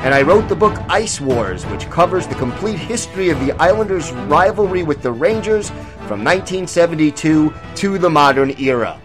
and I wrote the book Ice Wars, which covers the complete history of the Islanders' rivalry with the Rangers from 1972 to the modern era.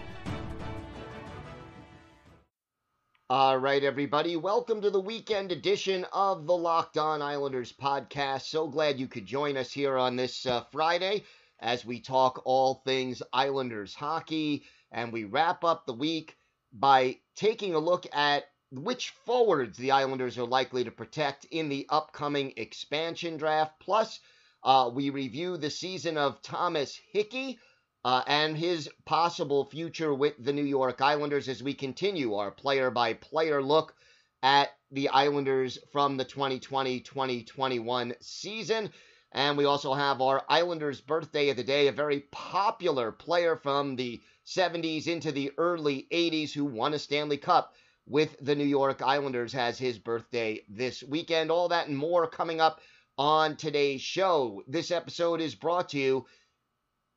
All right, everybody. Welcome to the weekend edition of the Locked On Islanders podcast. So glad you could join us here on this uh, Friday as we talk all things Islanders hockey. And we wrap up the week by taking a look at which forwards the Islanders are likely to protect in the upcoming expansion draft. Plus, uh, we review the season of Thomas Hickey uh, and his possible future with the New York Islanders as we continue our player by player look at the Islanders from the 2020 2021 season. And we also have our Islanders birthday of the day, a very popular player from the 70s into the early 80s who won a Stanley Cup with the New York Islanders has his birthday this weekend. All that and more coming up on today's show. This episode is brought to you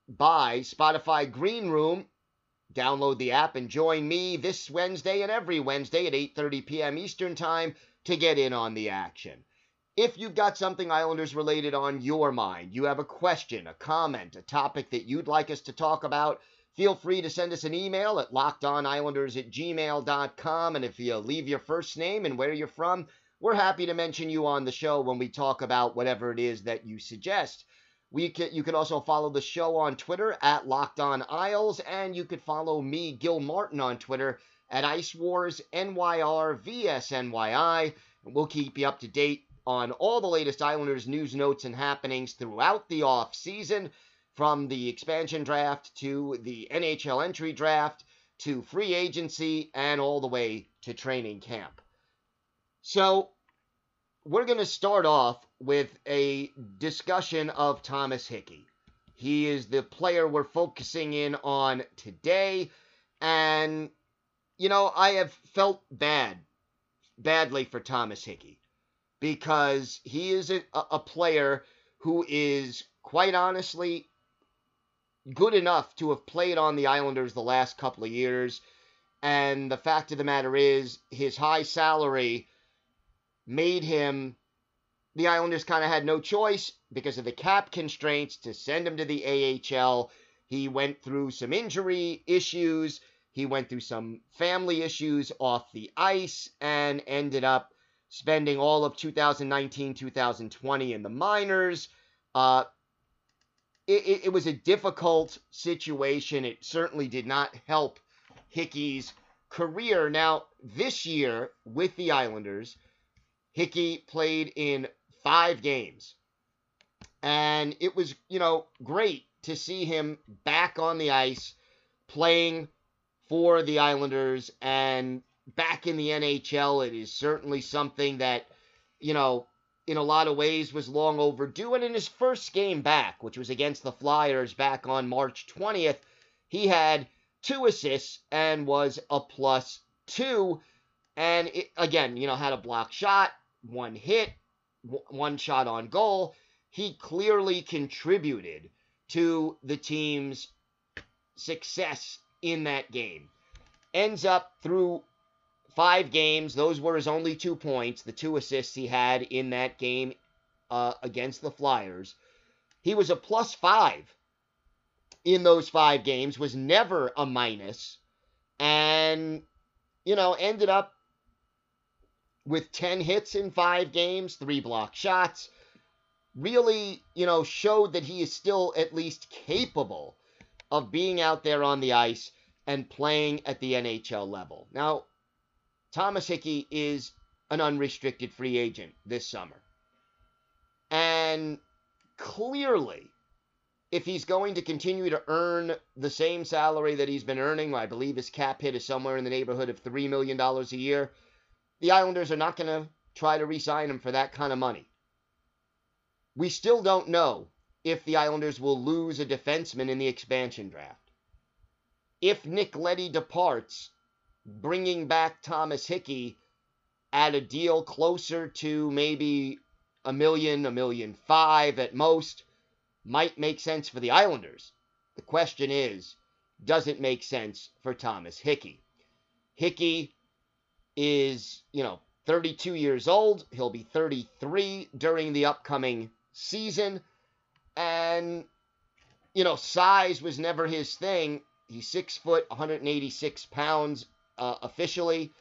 by Spotify Green Room. Download the app and join me this Wednesday and every Wednesday at 8:30 p.m. Eastern Time to get in on the action. If you've got something Islanders related on your mind, you have a question, a comment, a topic that you'd like us to talk about, feel free to send us an email at lockedonislanders at gmail.com. And if you leave your first name and where you're from, we're happy to mention you on the show when we talk about whatever it is that you suggest. We can, you can also follow the show on Twitter at Locked On Isles, and you could follow me, Gil Martin, on Twitter at Ice Wars NYR VSNYI. We'll keep you up to date on all the latest Islanders news, notes, and happenings throughout the off season, from the expansion draft to the NHL entry draft to free agency and all the way to training camp. So we're going to start off with a discussion of Thomas Hickey. He is the player we're focusing in on today. And, you know, I have felt bad, badly for Thomas Hickey because he is a, a player who is, quite honestly, good enough to have played on the Islanders the last couple of years. And the fact of the matter is, his high salary made him the Islanders kind of had no choice because of the cap constraints to send him to the AHL. He went through some injury issues, he went through some family issues off the ice, and ended up spending all of 2019 2020 in the minors. Uh, it, it, was a difficult situation. It certainly did not help Hickey's career. Now, this year with the Islanders, Hickey played in five games. And it was, you know, great to see him back on the ice playing for the Islanders and back in the NHL. It is certainly something that, you know, in a lot of ways was long overdue. And in his first game back, which was against the Flyers back on March 20th, he had two assists and was a plus two. And it, again, you know, had a block shot, one hit, one shot on goal. He clearly contributed to the team's success in that game. Ends up through five games. Those were his only two points, the two assists he had in that game uh, against the Flyers. He was a plus five in those five games, was never a minus, and, you know, ended up with 10 hits in five games, three block shots, really, you know, showed that he is still at least capable of being out there on the ice and playing at the NHL level. Now, Thomas Hickey is an unrestricted free agent this summer. And clearly, if he's going to continue to earn the same salary that he's been earning, I believe his cap hit is somewhere in the neighborhood of $3 million a year, the Islanders are not going to try to re sign him for that kind of money. We still don't know if the Islanders will lose a defenseman in the expansion draft. If Nick Leddy departs, bringing back Thomas Hickey at a deal closer to maybe a million, a million five at most, might make sense for the Islanders. The question is, does it make sense for Thomas Hickey? Hickey is, you know, 32 years old. He'll be 33 during the upcoming season. And, you know, size was never his thing. He's six foot, 186 pounds uh, officially.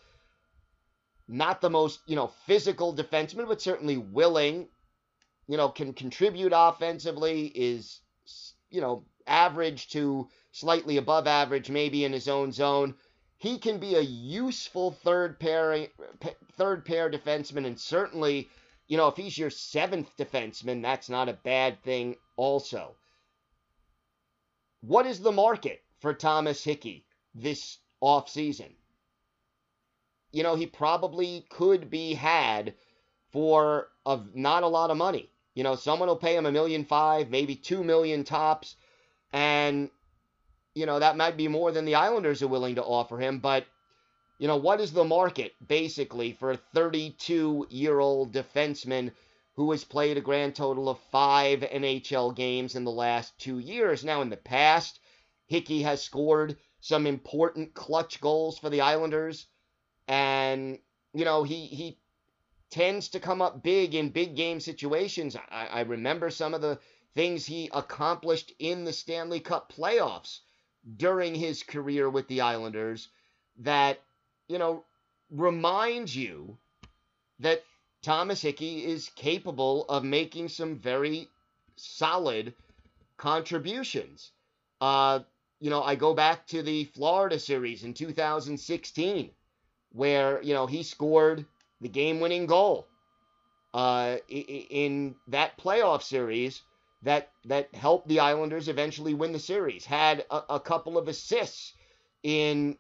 Not the most, you know, physical defenseman, but certainly willing. You know, can contribute offensively, is, you know, average to slightly above average, maybe in his own zone. He can be a useful third pair, third pair defenseman, and certainly, you know, if he's your seventh defenseman, that's not a bad thing. Also, what is the market for Thomas Hickey this offseason? You know, he probably could be had for of not a lot of money. You know, someone will pay him a million five, maybe two million tops, and you know that might be more than the Islanders are willing to offer him. But you know, what is the market basically for a 32-year-old defenseman who has played a grand total of five NHL games in the last two years? Now, in the past, Hickey has scored some important clutch goals for the Islanders and you know he he tends to come up big in big game situations. I, I remember some of the things he accomplished in the Stanley Cup playoffs during his career with the Islanders that you know reminds you that Thomas Hickey is capable of making some very solid contributions. Uh, you know, I go back to the Florida series in 2016 where you know he scored the game-winning goal uh, in that playoff series that that helped the Islanders eventually win the series. Had a, a couple of assists in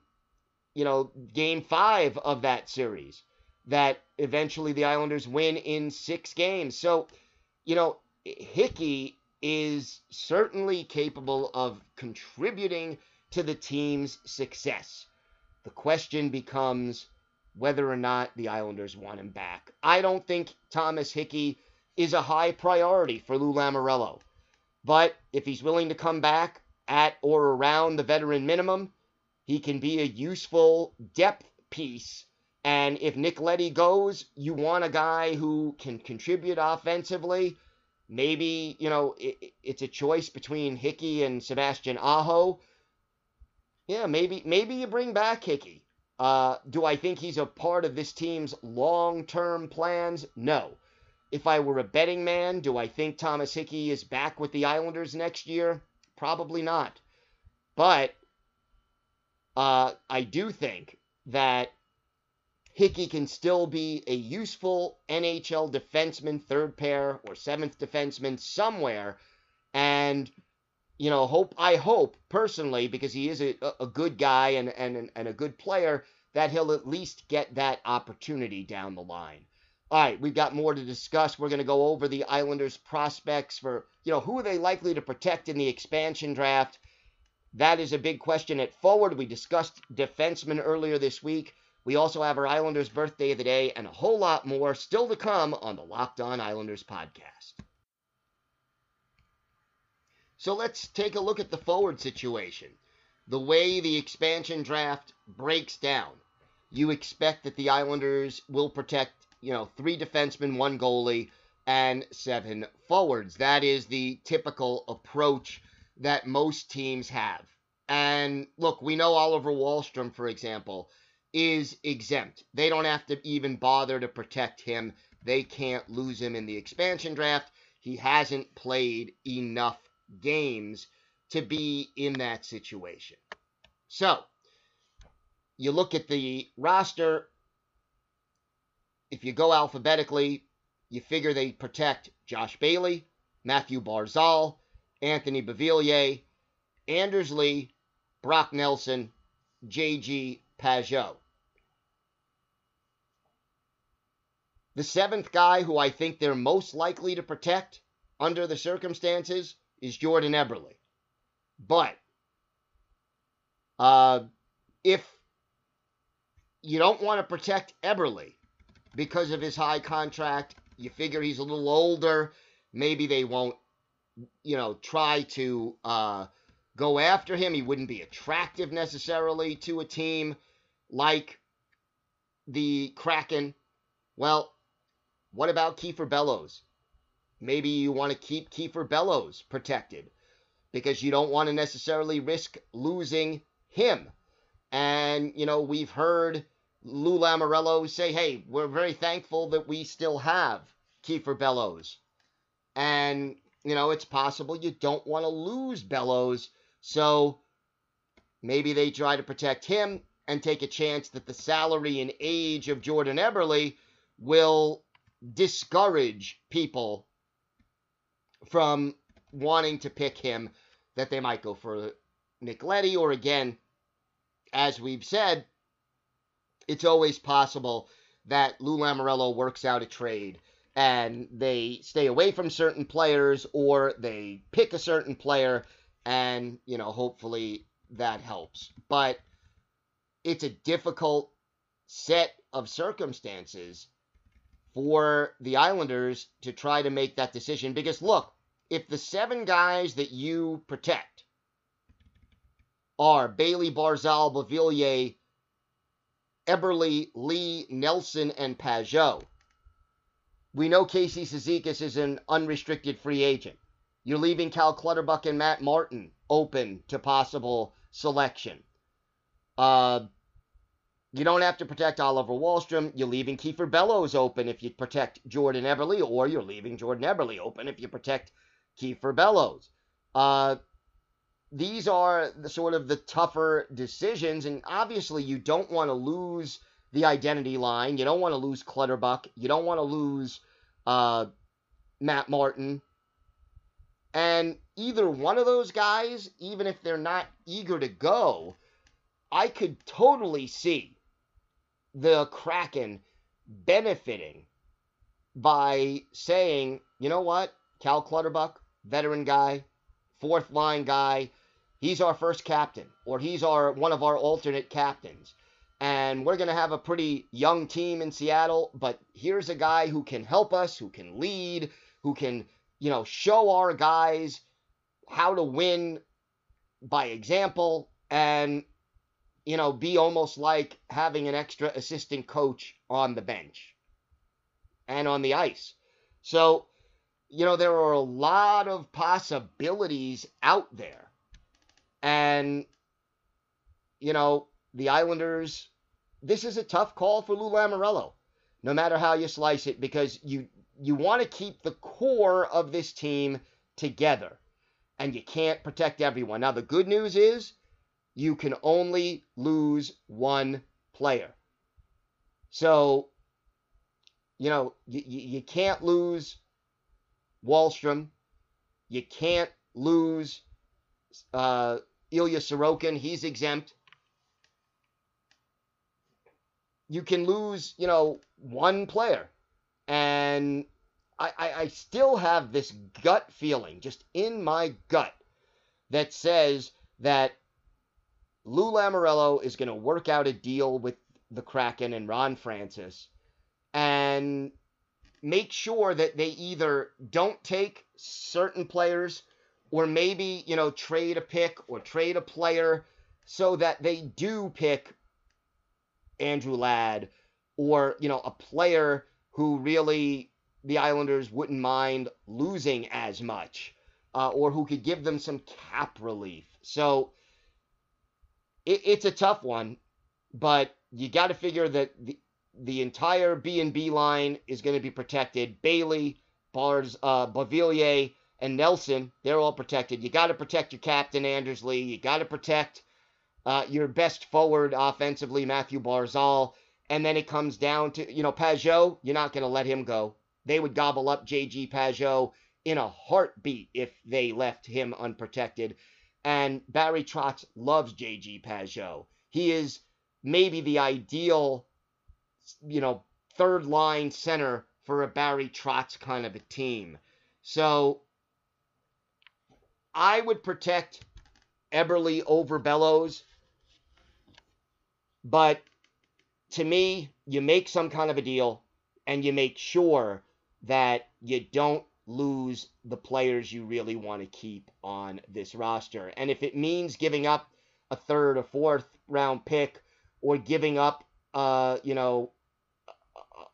you know game five of that series that eventually the Islanders win in six games. So you know Hickey is certainly capable of contributing to the team's success. The question becomes whether or not the Islanders want him back. I don't think Thomas Hickey is a high priority for Lou Lamoriello. But if he's willing to come back at or around the veteran minimum, he can be a useful depth piece. And if Nick Leddy goes, you want a guy who can contribute offensively. Maybe, you know, it, it's a choice between Hickey and Sebastian Aho yeah, maybe maybe you bring back Hickey. Uh, do I think he's a part of this team's long-term plans? No. If I were a betting man, do I think Thomas Hickey is back with the Islanders next year? Probably not. But uh, I do think that Hickey can still be a useful NHL defenseman, third pair or seventh defenseman somewhere, and you know, hope I hope personally because he is a, a good guy and, and and a good player that he'll at least get that opportunity down the line. All right, we've got more to discuss. We're going to go over the Islanders prospects for, you know, who are they likely to protect in the expansion draft? That is a big question at forward. We discussed defensemen earlier this week. We also have our Islanders birthday of the day and a whole lot more still to come on the Locked On Islanders podcast. So let's take a look at the forward situation. The way the expansion draft breaks down, you expect that the Islanders will protect, you know, three defensemen, one goalie, and seven forwards. That is the typical approach that most teams have. And look, we know Oliver Wahlstrom, for example, is exempt. They don't have to even bother to protect him. They can't lose him in the expansion draft. He hasn't played enough games to be in that situation. So, you look at the roster. If you go alphabetically, you figure they protect Josh Bailey, Matthew Barzal, Anthony Beauvillier, Anders Lee, Brock Nelson, JG Pageau. The seventh guy who I think they're most likely to protect under the circumstances is Jordan Eberle. But uh, if you don't want to protect Eberle because of his high contract, you figure he's a little older, maybe they won't, you know, try to uh, go after him. He wouldn't be attractive necessarily to a team like the Kraken. Well, what about Kiefer Bellows? Maybe you want to keep Kiefer Bellows protected because you don't want to necessarily risk losing him. And, you know, we've heard Lou Lamoriello say, hey, we're very thankful that we still have Kiefer Bellows. And, you know, it's possible you don't want to lose Bellows. So maybe they try to protect him and take a chance that the salary and age of Jordan Eberle will discourage people from wanting to pick him, that they might go for Nick Leddy, or again, as we've said, it's always possible that Lou Lamoriello works out a trade and they stay away from certain players or they pick a certain player and, you know, hopefully that helps. But it's a difficult set of circumstances for the Islanders to try to make that decision. Because look, if the seven guys that you protect are Bailey, Barzal, Beauvillier, Eberle, Lee, Nelson, and Pageau, we know Casey Cizikas is an unrestricted free agent. You're leaving Cal Clutterbuck and Matt Martin open to possible selection. Uh, you don't have to protect Oliver Wahlstrom. You're leaving Kiefer Bellows open if you protect Jordan Eberle, or you're leaving Jordan Eberle open if you protect Kiefer Bellows. Uh, these are the sort of the tougher decisions, and obviously you don't want to lose the identity line. You don't want to lose Clutterbuck. You don't want to lose uh, Matt Martin. And either one of those guys, even if they're not eager to go, I could totally see the Kraken benefiting by saying, you know what, Cal Clutterbuck, veteran guy, fourth line guy, he's our first captain, or he's our one of our alternate captains. And we're going to have a pretty young team in Seattle, but here's a guy who can help us, who can lead, who can, you know, show our guys how to win by example. And you know, be almost like having an extra assistant coach on the bench and on the ice. So, you know, there are a lot of possibilities out there. And, you know, the Islanders, this is a tough call for Lou Lamoriello, no matter how you slice it, because you you want to keep the core of this team together. And you can't protect everyone. Now, the good news is you can only lose one player. So, you know, you, you can't lose Wahlstrom. You can't lose uh, Ilya Sorokin. He's exempt. You can lose, you know, one player. And I, I, I still have this gut feeling, just in my gut, that says that Lou Lamoriello is going to work out a deal with the Kraken and Ron Francis and make sure that they either don't take certain players or maybe, you know, trade a pick or trade a player so that they do pick Andrew Ladd or, you know, a player who really the Islanders wouldn't mind losing as much uh, or who could give them some cap relief. So, it, it's a tough one, but you got to figure that the the entire B and B line is going to be protected. Bailey, Bars, uh, Beauvillier, and Nelson, they're all protected. You got to protect your captain, Anders Lee. You got to protect uh, your best forward offensively, Matthew Barzal. And then it comes down to, you know, Pageau, you're not going to let him go. They would gobble up JG Pageau in a heartbeat if they left him unprotected. And Barry Trotz loves JG Pageau. He is maybe the ideal, you know, third line center for a Barry Trotz kind of a team. So I would protect Eberle over Bellows. But to me, you make some kind of a deal and you make sure that you don't lose the players you really want to keep on this roster. And if it means giving up a third or fourth round pick or giving up, uh, you know,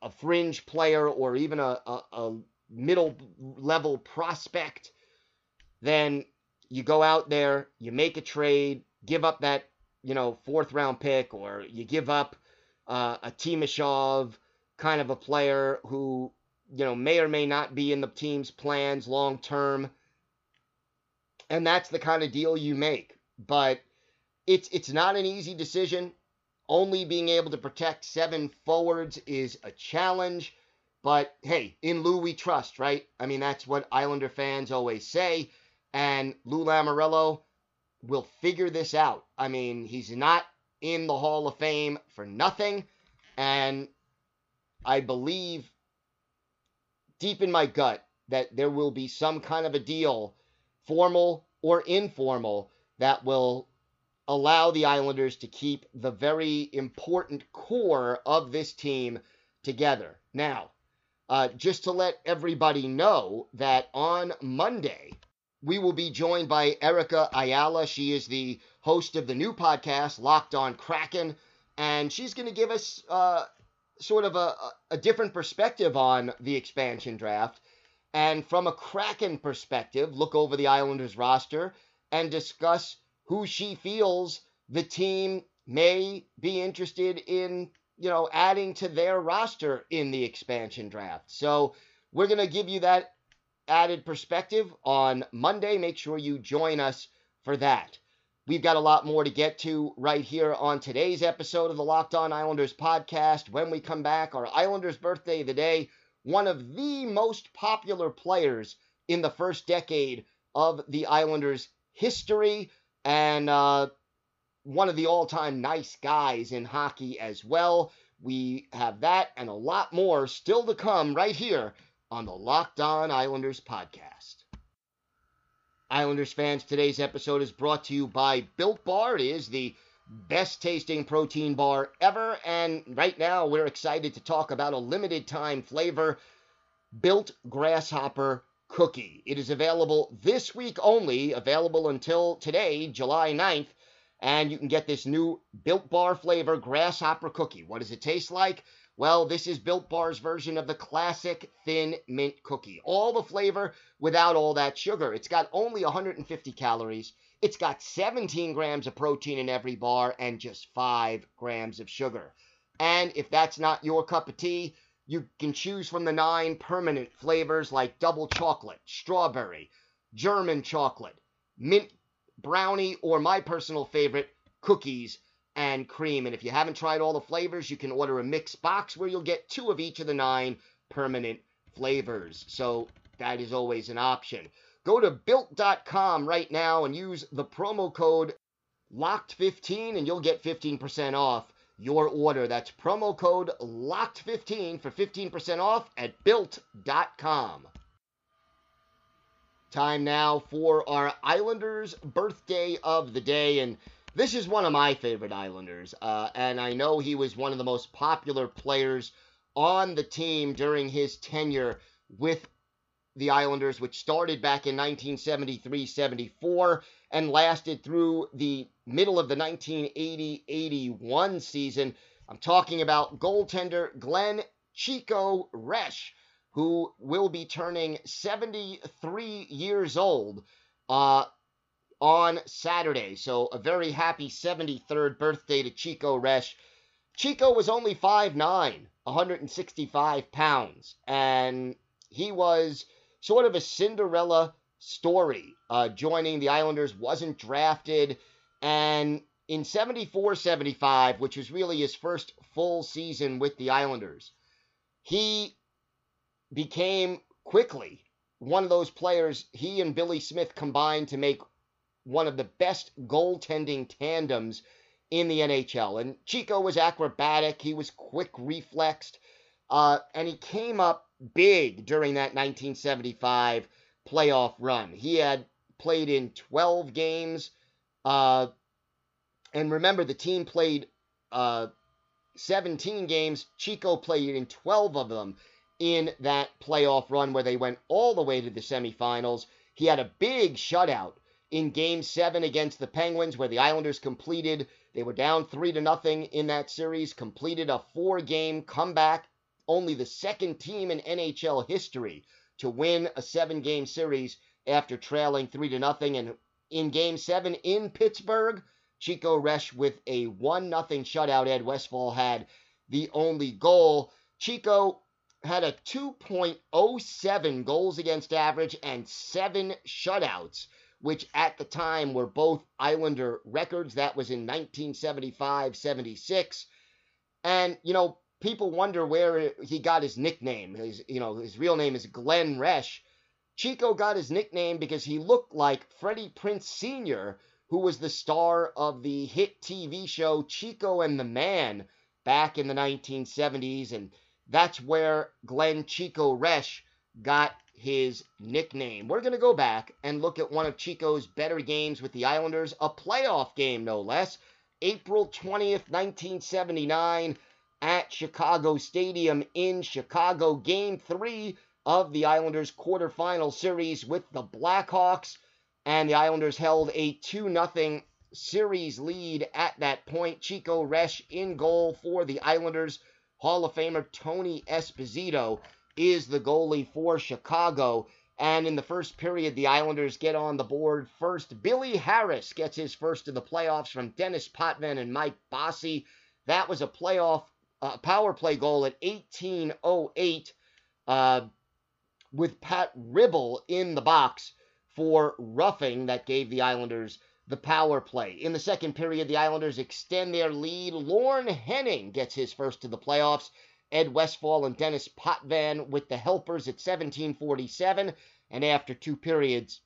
a fringe player or even a, a, a middle level prospect, then you go out there, you make a trade, give up that, you know, fourth round pick, or you give up uh, a Timashov kind of a player who you know, may or may not be in the team's plans long term. And that's the kind of deal you make. But it's it's not an easy decision. Only being able to protect seven forwards is a challenge. But hey, in Lou we trust, right? I mean, that's what Islander fans always say. And Lou Lamoriello will figure this out. I mean, he's not in the Hall of Fame for nothing. And I believe deep in my gut that there will be some kind of a deal, formal or informal, that will allow the Islanders to keep the very important core of this team together. Now, uh, just to let everybody know that on Monday, we will be joined by Erica Ayala. She is the host of the new podcast, Locked on Kraken, and she's going to give us uh, sort of a, a different perspective on the expansion draft. And from a Kraken perspective, look over the Islanders roster and discuss who she feels the team may be interested in, you know, adding to their roster in the expansion draft. So we're going to give you that added perspective on Monday. Make sure you join us for that. We've got a lot more to get to right here on today's episode of the Locked On Islanders podcast. When we come back, our Islanders birthday of the day, one of the most popular players in the first decade of the Islanders' history, and uh, one of the all time nice guys in hockey as well. We have that and a lot more still to come right here on the Locked On Islanders podcast. Islanders fans, today's episode is brought to you by Built Bar. It is the best tasting protein bar ever. And right now, we're excited to talk about a limited time flavor Built Grasshopper Cookie. It is available this week only, available until today, July 9th. And you can get this new Built Bar flavor Grasshopper Cookie. What does it taste like? Well, this is Built Bar's version of the classic thin mint cookie. All the flavor without all that sugar. It's got only 150 calories. It's got 17 grams of protein in every bar and just 5 grams of sugar. And if that's not your cup of tea, you can choose from the nine permanent flavors like double chocolate, strawberry, German chocolate, mint brownie, or my personal favorite, cookies and cream. And if you haven't tried all the flavors, you can order a mixed box where you'll get two of each of the nine permanent flavors. So that is always an option. Go to built.com right now and use the promo code LOCKED15 and you'll get 15% off your order. That's promo code LOCKED15 for 15% off at built.com. Time now for our Islanders birthday of the day. And this is one of my favorite Islanders, uh, and I know he was one of the most popular players on the team during his tenure with the Islanders, which started back in 1973 74 and lasted through the middle of the 1980 81 season. I'm talking about goaltender Glenn Chico Resch, who will be turning 73 years old uh, on Saturday. So a very happy 73rd birthday to Chico Resch. Chico was only 5'9, 165 pounds, and he was sort of a Cinderella story. Uh, joining the Islanders, wasn't drafted, and in 74 75, which was really his first full season with the Islanders, he became quickly one of those players, he and Billy Smith combined to make one of the best goaltending tandems in the NHL. And Chico was acrobatic, he was quick reflexed, uh, and he came up big during that 1975 playoff run. He had played in 12 games. Uh, and remember, the team played uh, 17 games. Chico played in 12 of them in that playoff run where they went all the way to the semifinals. He had a big shutout in game seven against the Penguins, where the Islanders completed, they were down three to nothing in that series, completed a four game comeback. Only the second team in NHL history to win a seven game series after trailing three to nothing. And in game seven in Pittsburgh, Chico Resch with a one nothing shutout. Ed Westfall had the only goal. Chico had a 2.07 goals against average and seven shutouts, which at the time were both Islander records. That was in 1975 76. And, you know, people wonder where he got his nickname. His, you know, his real name is Glenn Resch. Chico got his nickname because he looked like Freddie Prinze Sr., who was the star of the hit TV show Chico and the Man back in the 1970s. And that's where Glenn Chico Resch got his nickname. We're going to go back and look at one of Chico's better games with the Islanders, a playoff game no less. April 20th, 1979, at Chicago Stadium in Chicago, game three of the Islanders quarterfinal series with the Blackhawks and the Islanders held a 2 0 series lead at that point. Chico Resch in goal for the Islanders. Hall of Famer Tony Esposito is the goalie for Chicago. And in the first period, the Islanders get on the board first. Billy Harris gets his first of the playoffs from Denis Potvin and Mike Bossy. That was a playoff uh, power play goal at 1808 uh, with Pat Ribble in the box for roughing that gave the Islanders the power play. In the second period, the Islanders extend their lead. Lorne Henning gets his first to the playoffs. Ed Westfall and Denis Potvin with the helpers at 1747. And after two periods,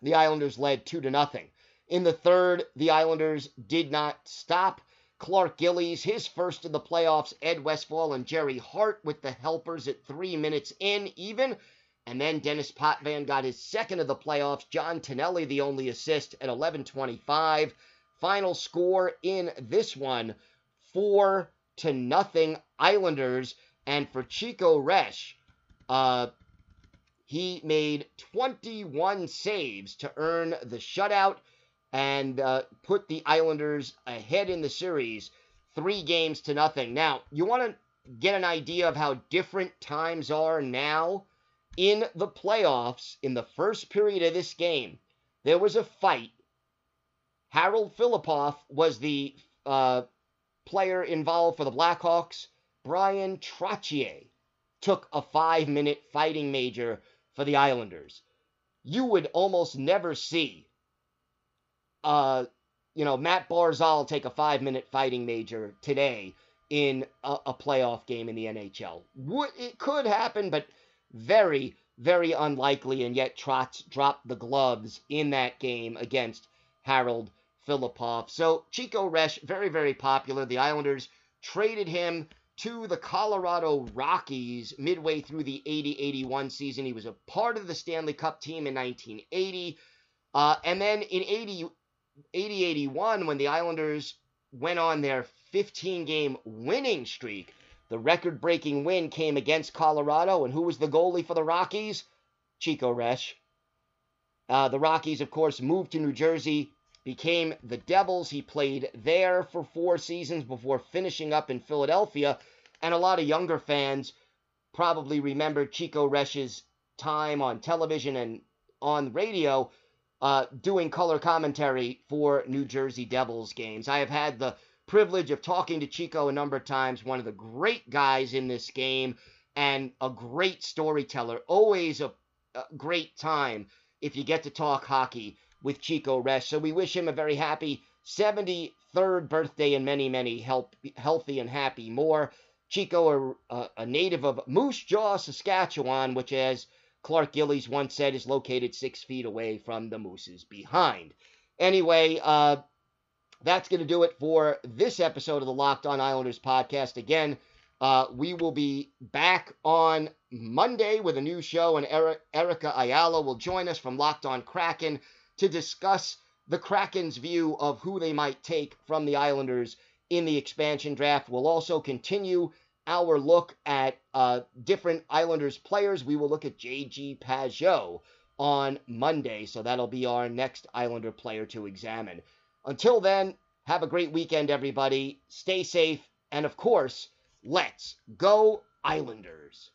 the Islanders led 2 to nothing. In the third, the Islanders did not stop. Clark Gillies, his first of the playoffs, Ed Westfall and Gerry Hart with the helpers at three minutes in, even. And then Denis Potvin got his second of the playoffs. John Tonelli, the only assist at 11:25. Final score in this one, four to nothing Islanders. And for Chico Resch, uh, he made 21 saves to earn the shutout and uh, put the Islanders ahead in the series, three games to nothing. Now, you want to get an idea of how different times are now? in the playoffs, in the first period of this game, there was a fight. Harold Phillipoff was the uh, player involved for the Blackhawks. Brian Trottier took a five minute fighting major for the Islanders. You would almost never see, uh, you know, Matt Barzal take a five minute fighting major today in a, a playoff game in the NHL. Would, it could happen, but very, very unlikely, and yet Trotz dropped the gloves in that game against Harold Phillipoff. So Chico Resch, very, very popular. The Islanders traded him to the Colorado Rockies midway through the 80 81 season. He was a part of the Stanley Cup team in 1980. Uh, and then in 80 81, when the Islanders went on their 15 game winning streak, the record breaking win came against Colorado, and who was the goalie for the Rockies? Chico Resch. Uh, the Rockies, of course, moved to New Jersey, became the Devils. He played there for four seasons before finishing up in Philadelphia. And a lot of younger fans probably remember Chico Resch's time on television and on radio uh, doing color commentary for New Jersey Devils games. I have had the privilege of talking to Chico a number of times, one of the great guys in this game and a great storyteller. Always a, a great time if you get to talk hockey with Chico Resch. So we wish him a very happy 73rd birthday and many, many help, healthy and happy more. Chico, a, a native of Moose Jaw, Saskatchewan, which has Clark Gillies once said is located six feet away from the Moose's behind. Anyway, uh, that's going to do it for this episode of the Locked On Islanders podcast. Again, uh, we will be back on Monday with a new show, and Erica Ayala will join us from Locked On Kraken to discuss the Kraken's view of who they might take from the Islanders in the expansion draft. We'll also continue our look at uh, different Islanders players. We will look at J.G. Pageau on Monday, so that'll be our next Islander player to examine. Until then, have a great weekend, everybody. Stay safe, and of course, let's go Islanders.